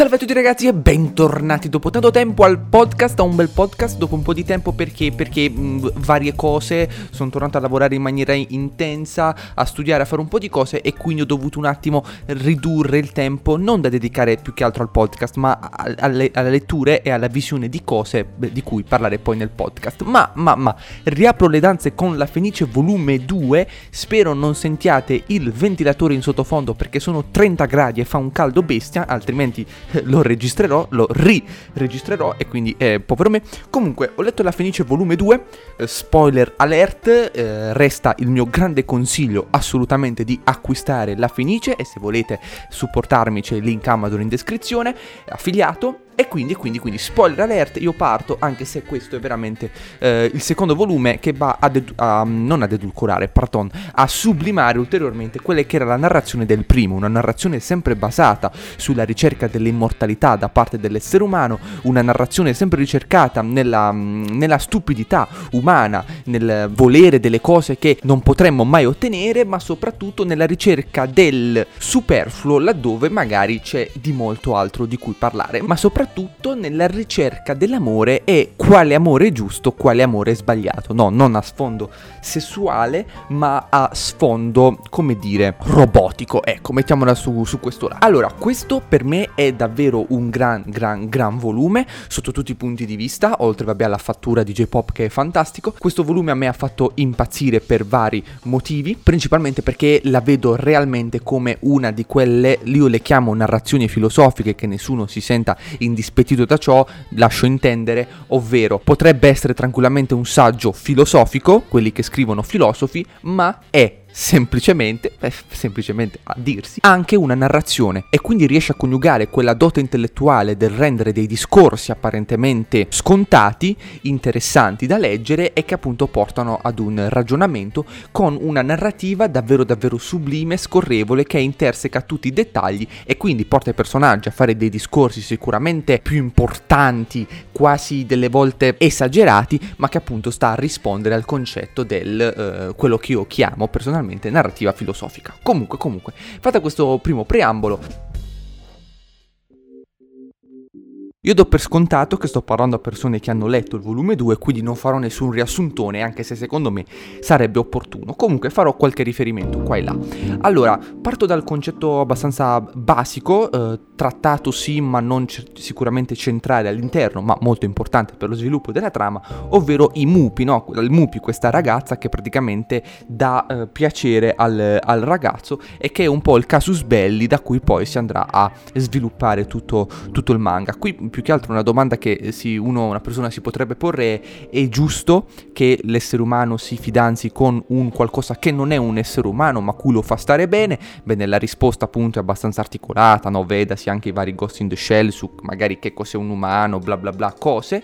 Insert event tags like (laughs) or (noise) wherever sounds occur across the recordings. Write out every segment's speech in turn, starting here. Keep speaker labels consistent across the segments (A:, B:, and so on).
A: Salve a tutti ragazzi e bentornati dopo tanto tempo al podcast, a un bel podcast dopo un po' di tempo perché, perché mh, varie cose, sono tornato a lavorare in maniera intensa, a studiare, a fare un po' di cose e quindi ho dovuto un attimo ridurre il tempo non da dedicare più che altro al podcast ma alle, alle letture e alla visione di cose di cui parlare poi nel podcast. Ma, ma, ma, riapro le danze con la Fenice volume 2, spero non sentiate il ventilatore in sottofondo perché sono 30 gradi e fa un caldo bestia, altrimenti (laughs) lo registrerò, lo riregistrerò e quindi eh, povero me. Comunque, ho letto La Fenice volume 2, eh, spoiler alert, eh, resta il mio grande consiglio assolutamente di acquistare La Fenice e se volete supportarmi c'è il link Amazon in descrizione, affiliato e quindi, quindi, quindi, spoiler alert, io parto, anche se questo è veramente eh, il secondo volume che va a, dedu- a non ad edulcorare, pardon, a sublimare ulteriormente quella che era la narrazione del primo, una narrazione sempre basata sulla ricerca dell'immortalità da parte dell'essere umano, una narrazione sempre ricercata nella, nella stupidità umana, nel volere delle cose che non potremmo mai ottenere, ma soprattutto nella ricerca del superfluo laddove magari c'è di molto altro di cui parlare, ma soprattutto soprattutto nella ricerca dell'amore e quale amore è giusto, quale amore è sbagliato. No, non a sfondo sessuale, ma a sfondo, come dire, robotico. Ecco, mettiamola su, su questo lato. Allora, questo per me è davvero un gran, gran, gran volume sotto tutti i punti di vista, oltre vabbè alla fattura di J-Pop che è fantastico. Questo volume a me ha fatto impazzire per vari motivi, principalmente perché la vedo realmente come una di quelle, io le chiamo narrazioni filosofiche che nessuno si senta indispettito da ciò, lascio intendere, ovvero potrebbe essere tranquillamente un saggio filosofico, quelli che scrivono filosofi, ma è semplicemente, eh, semplicemente a dirsi, anche una narrazione. E quindi riesce a coniugare quella dote intellettuale del rendere dei discorsi apparentemente scontati, interessanti da leggere e che appunto portano ad un ragionamento con una narrativa davvero davvero sublime, scorrevole, che interseca tutti i dettagli e quindi porta i personaggi a fare dei discorsi sicuramente più importanti, quasi delle volte esagerati, ma che appunto sta a rispondere al concetto del eh, quello che io chiamo personalmente personalmente narrativa filosofica. Comunque, comunque, fatta questo primo preambolo, Io do per scontato che sto parlando a persone che hanno letto il volume 2, quindi non farò nessun riassuntone, anche se secondo me sarebbe opportuno. Comunque farò qualche riferimento qua e là. Allora, parto dal concetto abbastanza basico, eh, trattato sì, ma non c- sicuramente centrale all'interno, ma molto importante per lo sviluppo della trama, ovvero i Mupi, no? Il Mupi, questa ragazza che praticamente dà eh, piacere al, al, ragazzo e che è un po' il casus belli da cui poi si andrà a sviluppare tutto, tutto il manga. Qui più che altro una domanda che si, uno, una persona si potrebbe porre è, è giusto che l'essere umano si fidanzi con un qualcosa che non è un essere umano ma cui lo fa stare bene? Bene, la risposta appunto è abbastanza articolata, no? Vedasi anche i vari Ghost in the Shell su magari che cos'è un umano, bla bla bla cose.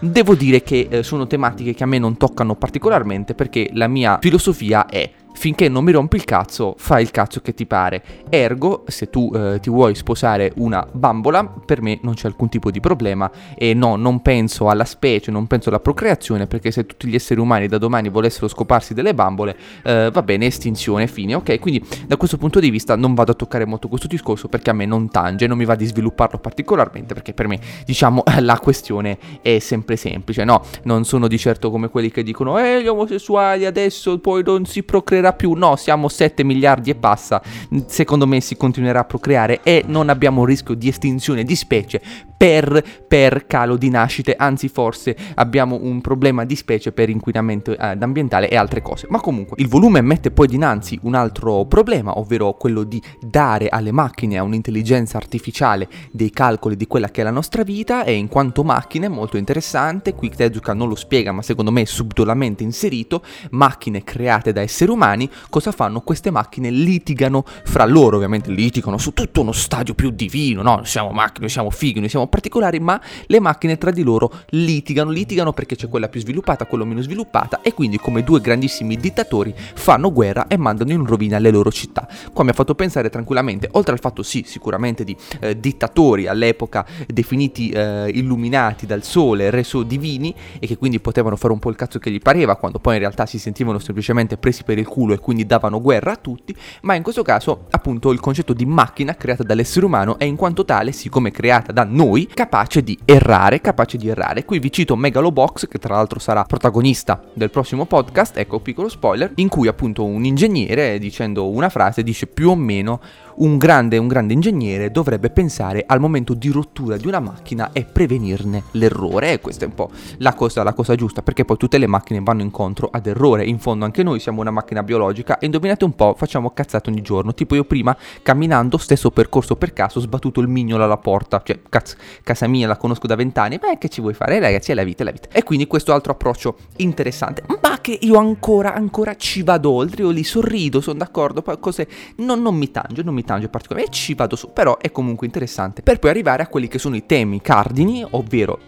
A: Devo dire che eh, sono tematiche che a me non toccano particolarmente perché la mia filosofia è finché non mi rompi il cazzo, fai il cazzo che ti pare. Ergo, se tu eh, ti vuoi sposare una bambola, per me non c'è alcun tipo di problema e no, non penso alla specie, non penso alla procreazione, perché se tutti gli esseri umani da domani volessero scoparsi delle bambole, eh, va bene, estinzione, fine, ok? Quindi da questo punto di vista non vado a toccare molto questo discorso perché a me non tange, non mi va di svilupparlo particolarmente, perché per me, diciamo, (laughs) la questione è sempre semplice, no? Non sono di certo come quelli che dicono, eh, gli omosessuali adesso poi non si procreeranno procreerà più, no, siamo 7 miliardi e passa, secondo me si continuerà a procreare e non abbiamo rischio di estinzione di specie per, per calo di nascite, anzi forse abbiamo un problema di specie per inquinamento eh, ambientale e altre cose. Ma comunque il volume mette poi dinanzi un altro problema, ovvero quello di dare alle macchine, a un'intelligenza artificiale, dei calcoli di quella che è la nostra vita e in quanto macchine, molto interessante, qui Tezuka non lo spiega ma secondo me è subdolamente inserito, macchine create da esseri umani umani, cosa fanno? Queste macchine litigano fra loro, ovviamente litigano su tutto uno stadio più divino, no? Noi siamo macchine, noi siamo fighi, noi siamo particolari, ma le macchine tra di loro litigano, litigano perché c'è quella più sviluppata, quella meno sviluppata e quindi come due grandissimi dittatori fanno guerra e mandano in rovina le loro città. Qua mi ha fatto pensare tranquillamente, oltre al fatto sì, sicuramente di eh, dittatori all'epoca definiti eh, illuminati dal sole, re spesso divini e che quindi potevano fare un po' il cazzo che gli pareva, quando poi in realtà si sentivano semplicemente presi per il culo e quindi davano guerra a tutti, ma in questo caso appunto il concetto di macchina creata dall'essere umano è in quanto tale, siccome creata da noi, capace di errare, capace di errare. Qui vi cito Megalobox, che tra l'altro sarà protagonista del prossimo podcast, ecco piccolo spoiler, in cui appunto un ingegnere dicendo una frase dice più o meno un grande, un grande ingegnere dovrebbe pensare al momento di rottura di una macchina e prevenirne l'errore. E questa è un po' la cosa, la cosa giusta, perché poi tutte le macchine vanno incontro ad errore. In fondo anche noi siamo una macchina biologica e indovinate un po', facciamo cazzate ogni giorno. Tipo io prima, camminando, stesso percorso per caso, ho sbattuto il mignolo alla porta. Cioè, cazzo, casa mia la conosco da vent'anni, beh, che ci vuoi fare? Ragazzi, è la vita, è la vita. E quindi questo altro approccio interessante, ma che io ancora, ancora ci vado oltre, io li sorrido, sono d'accordo, poi cose... Non, non mi tangio, non mi tangio particolare e ci vado su, però è comunque interessante. Per poi arrivare a quelli che sono i temi cardini, ovvero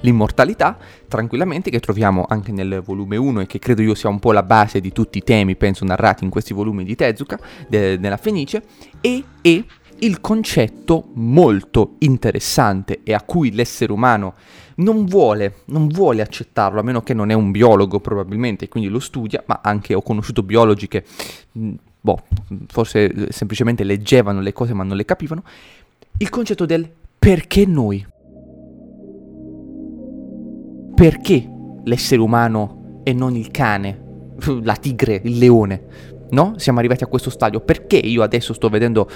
A: l'immortalità, tranquillamente, che troviamo anche nel volume 1 e che credo io sia un po' la base di tutti i temi, penso, narrati in questi volumi di Tezuka, de- nella Fenice, e, e il concetto molto interessante e a cui l'essere umano non vuole, non vuole accettarlo, a meno che non è un biologo probabilmente, quindi lo studia, ma anche ho conosciuto biologi che boh, forse semplicemente leggevano le cose ma non le capivano, il concetto del perché noi? Perché l'essere umano e non il cane, (laughs) la tigre, il leone? No? Siamo arrivati a questo stadio. Perché io adesso sto vedendo,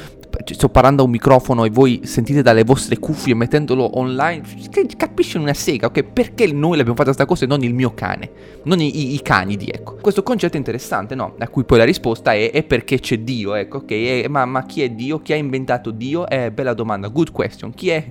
A: sto parlando a un microfono e voi sentite dalle vostre cuffie mettendolo online? Capisci una sega, ok? Perché noi l'abbiamo fatta questa cosa e non il mio cane? Non i, i cani di ecco. Questo concetto è interessante, no? A cui poi la risposta è, è perché c'è Dio, ecco, ok? E, ma, ma, chi è Dio? Chi ha inventato Dio? È bella domanda, good question. Chi è,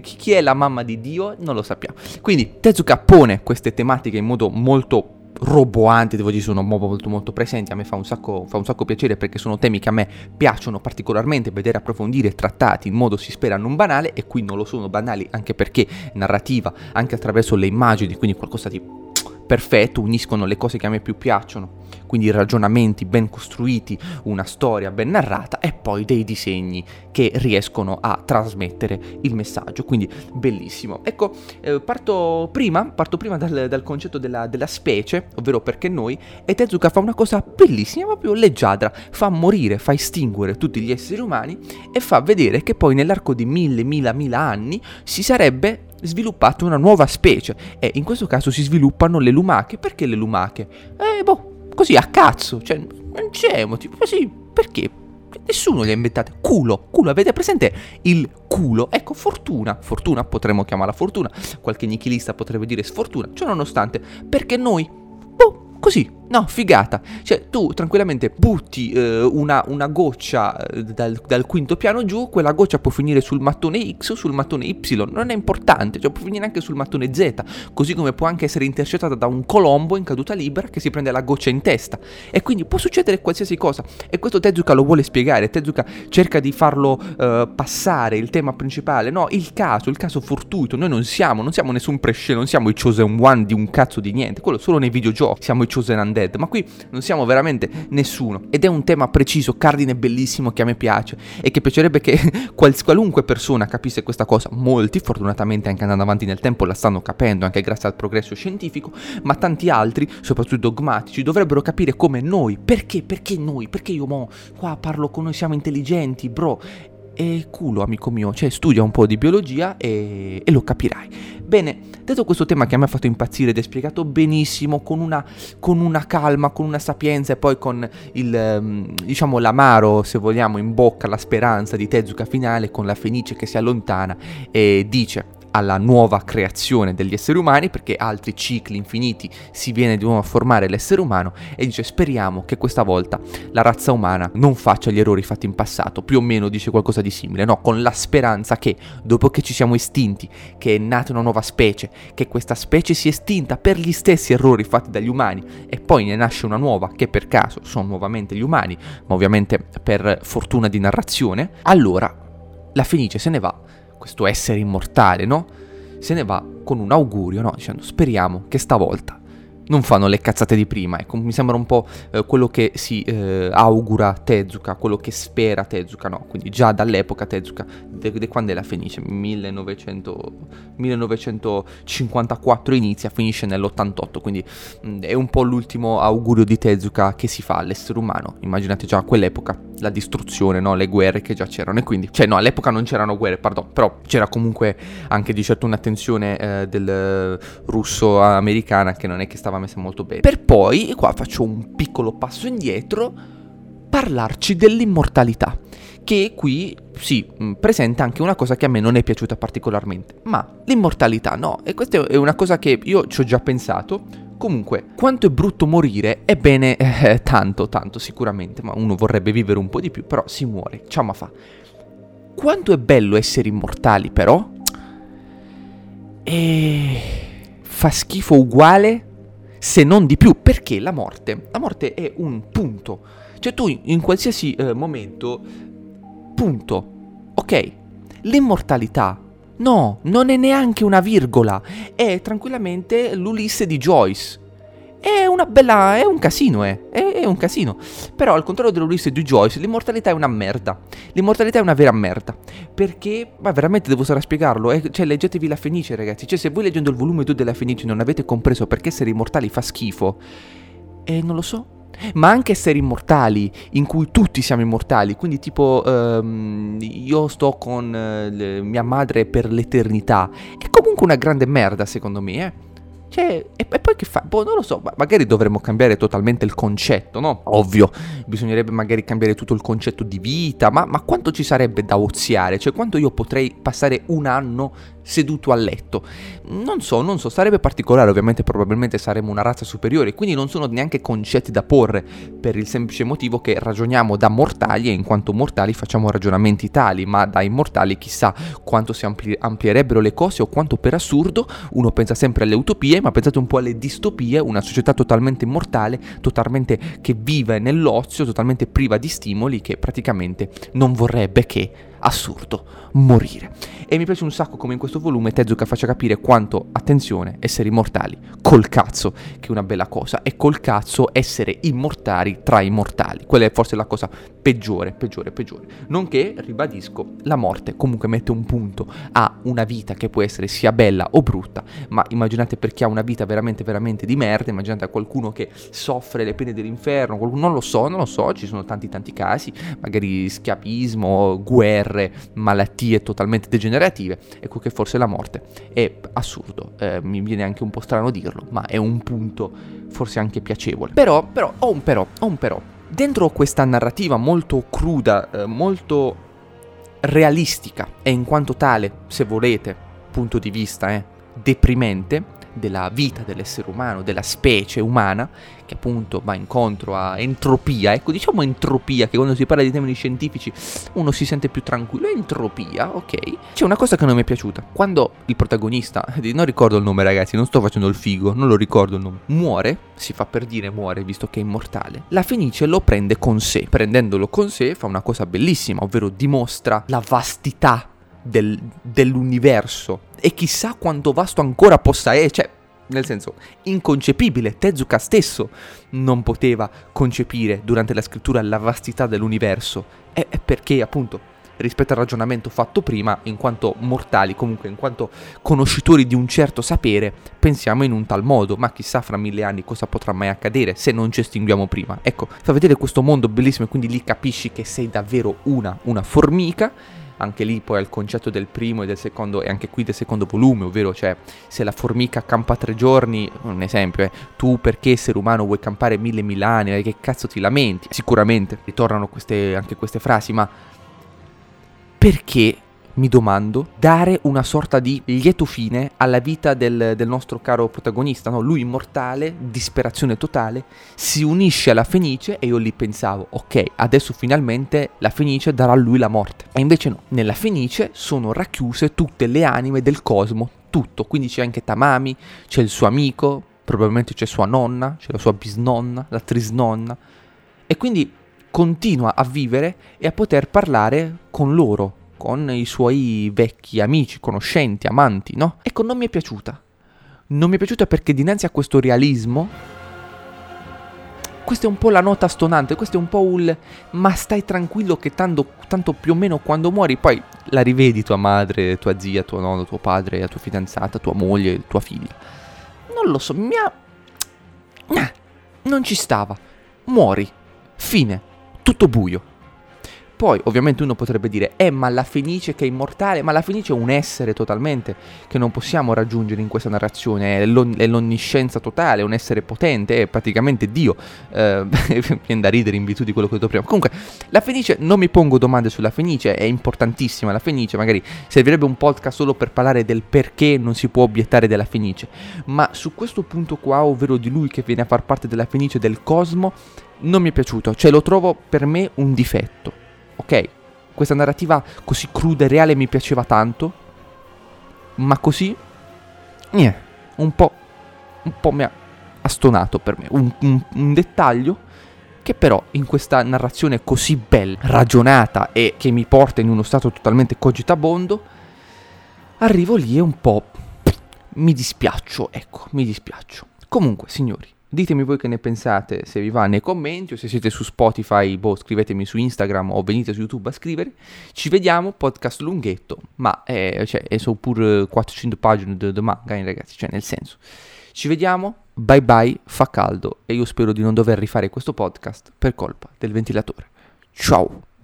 A: chi è la mamma di Dio? Non lo sappiamo. Quindi Tezuka pone queste tematiche in modo molto roboanti, devo dire, sono molto molto presenti, a me fa un, sacco, fa un sacco piacere perché sono temi che a me piacciono particolarmente vedere approfondire trattati in modo si spera non banale e qui non lo sono banali anche perché narrativa, anche attraverso le immagini, quindi qualcosa di perfetto, uniscono le cose che a me più piacciono, quindi ragionamenti ben costruiti, una storia ben narrata e poi dei disegni che riescono a trasmettere il messaggio, quindi bellissimo. Ecco, eh, parto prima, parto prima dal, dal concetto della, della, specie, ovvero perché noi, e Tezuka fa una cosa bellissima, proprio leggiadra, fa morire, fa estinguere tutti gli esseri umani e fa vedere che poi nell'arco di mille, mila, mila anni si sarebbe sviluppata una nuova specie e in questo caso si sviluppano le lumache. Perché le lumache? Eh, boh, così a cazzo, cioè non c'è motivo, così, perché? Nessuno le ha inventate. Culo, culo, avete presente il culo? Ecco, fortuna, fortuna, potremmo chiamarla fortuna, qualche nichilista potrebbe dire sfortuna, ciò nonostante, perché noi, boh, così, No, figata. Cioè, tu tranquillamente butti eh, una, una, goccia eh, dal, dal, quinto piano giù, quella goccia può finire sul mattone X o sul mattone Y, non è importante, cioè può finire anche sul mattone Z, così come può anche essere intercettata da un colombo in caduta libera che si prende la goccia in testa. E quindi può succedere qualsiasi cosa. E questo Tezuka lo vuole spiegare, Tezuka cerca di farlo eh, passare, il tema principale, no, il caso, il caso fortuito, noi non siamo, non siamo nessun presce, non siamo i chosen one di un cazzo di niente, quello solo nei videogiochi, siamo i chosen undead Dead, ma qui non siamo veramente nessuno. Ed è un tema preciso, cardine bellissimo che a me piace e che piacerebbe che (laughs) qualunque persona capisse questa cosa. Molti, fortunatamente anche andando avanti nel tempo, la stanno capendo anche grazie al progresso scientifico, ma tanti altri, soprattutto dogmatici, dovrebbero capire come noi, perché, perché noi, perché io mo qua parlo con noi, siamo intelligenti, bro. E culo, amico mio, cioè studia un po' di biologia e, e lo capirai. Bene, detto questo tema che a me ha fatto impazzire ed è spiegato benissimo, con una, con una calma, con una sapienza e poi con il, ehm, diciamo, l'amaro, se vogliamo, in bocca, la speranza di Tezuka finale, con la Fenice che si allontana e dice alla nuova creazione degli esseri umani, perché altri cicli infiniti si viene di nuovo a formare l'essere umano e dice speriamo che questa volta la razza umana non faccia gli errori fatti in passato, più o meno dice qualcosa di simile, no, con la speranza che dopo che ci siamo estinti, che è nata una nuova specie, che questa specie si è estinta per gli stessi errori fatti dagli umani e poi ne nasce una nuova che per caso sono nuovamente gli umani, ma ovviamente per fortuna di narrazione, allora la Fenice se ne va questo essere immortale, no? Se ne va con un augurio, no? Dicendo speriamo che stavolta non fanno le cazzate di prima, ecco, mi sembra un po' eh, quello che si eh, augura Tezuka, quello che spera Tezuka, no, quindi già dall'epoca Tezuka, di quando è la Fenice? 1900, 1954 inizia, finisce nell'88, quindi mh, mm, è un po' l'ultimo augurio di Tezuka che si fa all'essere umano, immaginate già a quell'epoca la distruzione, no? le guerre che già c'erano e quindi, cioè no, all'epoca non c'erano guerre, pardon, però c'era comunque anche di certo un'attenzione eh, del russo-americana che non è che stava messa molto bene. Per poi, qua faccio un piccolo passo indietro, parlarci dell'immortalità, che qui sì, mm, presenta anche una cosa che a me non è piaciuta particolarmente, ma l'immortalità no, e questa è una cosa che io ci ho già pensato, Comunque, quanto è brutto morire? Ebbene, (laughs) eh, tanto, tanto sicuramente, ma uno vorrebbe vivere un po' di più, però si muore, ciao ma fa. Quanto è bello essere immortali, però? E fa schifo uguale, se non di più, perché la morte, la morte è un punto. Cioè tu in qualsiasi eh, momento, punto, ok? L'immortalità No, non è neanche una virgola, è tranquillamente l'Ulisse di Joyce. È una bella. è un casino, eh. È, è un casino. Però, al contrario dell'Ulisse di Joyce, l'immortalità è una merda. L'immortalità è una vera merda. Perché. Ma veramente devo stare a spiegarlo. Eh? Cioè, leggetevi la Fenice, ragazzi. Cioè, se voi leggendo il volume 2 della Fenice non avete compreso perché essere immortali fa schifo. Eh, non lo so ma anche essere immortali, in cui tutti siamo immortali, quindi tipo um, io sto con uh, mia madre per l'eternità, è comunque una grande merda secondo me, eh. Cioè, e, e, poi che fa? Boh, non lo so, magari dovremmo cambiare totalmente il concetto, no? Ovvio, bisognerebbe magari cambiare tutto il concetto di vita, ma, ma quanto ci sarebbe da oziare? Cioè, quanto io potrei passare un anno seduto a letto. Non so, non so, sarebbe particolare, ovviamente probabilmente saremmo una razza superiore, quindi non sono neanche concetti da porre, per il semplice motivo che ragioniamo da mortali e in quanto mortali facciamo ragionamenti tali, ma da immortali chissà quanto si ampli- amplierebbero le cose o quanto per assurdo uno pensa sempre alle utopie, ma pensate un po' alle distopie, una società totalmente immortale, totalmente che vive nell'ozio, totalmente priva di stimoli, che praticamente non vorrebbe che assurdo morire. E mi piace un sacco come in questo volume Tezuka faccia capire quanto, attenzione, essere immortali, col cazzo, che è una bella cosa, e col cazzo essere immortali tra i mortali. Quella è forse la cosa peggiore, peggiore, peggiore. Nonché, ribadisco, la morte comunque mette un punto a una vita che può essere sia bella o brutta, ma immaginate per chi ha una vita veramente, veramente di merda, immaginate a qualcuno che soffre le pene dell'inferno, non lo so, non lo so, ci sono tanti tanti casi, magari schiavismo, guerre, malattie totalmente degenerative, ecco che forse la morte è assurdo, eh, mi viene anche un po' strano dirlo, ma è un punto forse anche piacevole. Però, però, ho un però, ho un però. Dentro questa narrativa molto cruda, eh, molto realistica e in quanto tale, se volete, punto di vista, eh, deprimente, della vita dell'essere umano, della specie umana, che appunto va incontro a entropia. Ecco, diciamo entropia, che quando si parla di termini scientifici uno si sente più tranquillo. Entropia, ok. C'è una cosa che non mi è piaciuta. Quando il protagonista, non ricordo il nome ragazzi, non sto facendo il figo, non lo ricordo il nome, muore, si fa per dire muore visto che è immortale, la Fenice lo prende con sé. Prendendolo con sé fa una cosa bellissima, ovvero dimostra la vastità del, dell'universo e chissà quanto vasto ancora possa essere, cioè, nel senso, inconcepibile. Tezuka stesso non poteva concepire durante la scrittura la vastità dell'universo. È perché, appunto, rispetto al ragionamento fatto prima, in quanto mortali, comunque in quanto conoscitori di un certo sapere, pensiamo in un tal modo, ma chissà fra mille anni cosa potrà mai accadere se non ci estinguiamo prima. Ecco, fa vedere questo mondo bellissimo e quindi lì capisci che sei davvero una, una formica anche lì poi al concetto del primo e del secondo e anche qui del secondo volume, ovvero cioè se la formica campa tre giorni, un esempio eh, tu perché essere umano vuoi campare mille mille anni, che cazzo ti lamenti? Sicuramente ritornano queste, anche queste frasi, ma perché mi domando, dare una sorta di lieto fine alla vita del, del nostro caro protagonista, no? Lui immortale, disperazione totale, si unisce alla Fenice e io lì pensavo, ok, adesso finalmente la Fenice darà a lui la morte. E invece no, nella Fenice sono racchiuse tutte le anime del cosmo, tutto, quindi c'è anche Tamami, c'è il suo amico, probabilmente c'è sua nonna, c'è la sua bisnonna, la trisnonna, e quindi continua a vivere e a poter parlare con loro, con i suoi vecchi amici, conoscenti, amanti, no? Ecco, non mi è piaciuta. Non mi è piaciuta perché dinanzi a questo realismo, questa è un po' la nota stonante, questo è un po' il ma stai tranquillo che tanto, tanto più o meno quando muori poi la rivedi tua madre, tua zia, tuo nonno, tuo padre, la tua fidanzata, tua moglie, tua figlia. Non lo so, mi ha... (tsk) Non ci stava. Muori. Fine. Tutto buio. Poi ovviamente uno potrebbe dire, eh ma la Fenice che è immortale, ma la Fenice è un essere totalmente che non possiamo raggiungere in questa narrazione, è, l'on- è l'onniscienza totale, è un essere potente, è praticamente Dio, eh, (laughs) viene da ridere in virtù di quello che ho detto prima. Comunque, la Fenice, non mi pongo domande sulla Fenice, è importantissima la Fenice, magari servirebbe un podcast solo per parlare del perché non si può obiettare della Fenice, ma su questo punto qua, ovvero di lui che viene a far parte della Fenice del cosmo, non mi è piaciuto, cioè lo trovo per me un difetto ok, questa narrativa così cruda e reale mi piaceva tanto, ma così, eh, un po', un po' mi ha stonato per me, un, un, un dettaglio che però in questa narrazione così bella, ragionata e che mi porta in uno stato totalmente cogitabondo, arrivo lì e un po' mi dispiaccio, ecco, mi dispiaccio. Comunque, signori, Ditemi voi che ne pensate, se vi va nei commenti o se siete su Spotify, boh, scrivetemi su Instagram o venite su YouTube a scrivere. Ci vediamo, podcast lunghetto, ma eh, cioè, sono pure 400 pagine di manga, eh, ragazzi, cioè nel senso. Ci vediamo, bye bye, fa caldo e io spero di non dover rifare questo podcast per colpa del ventilatore. Ciao!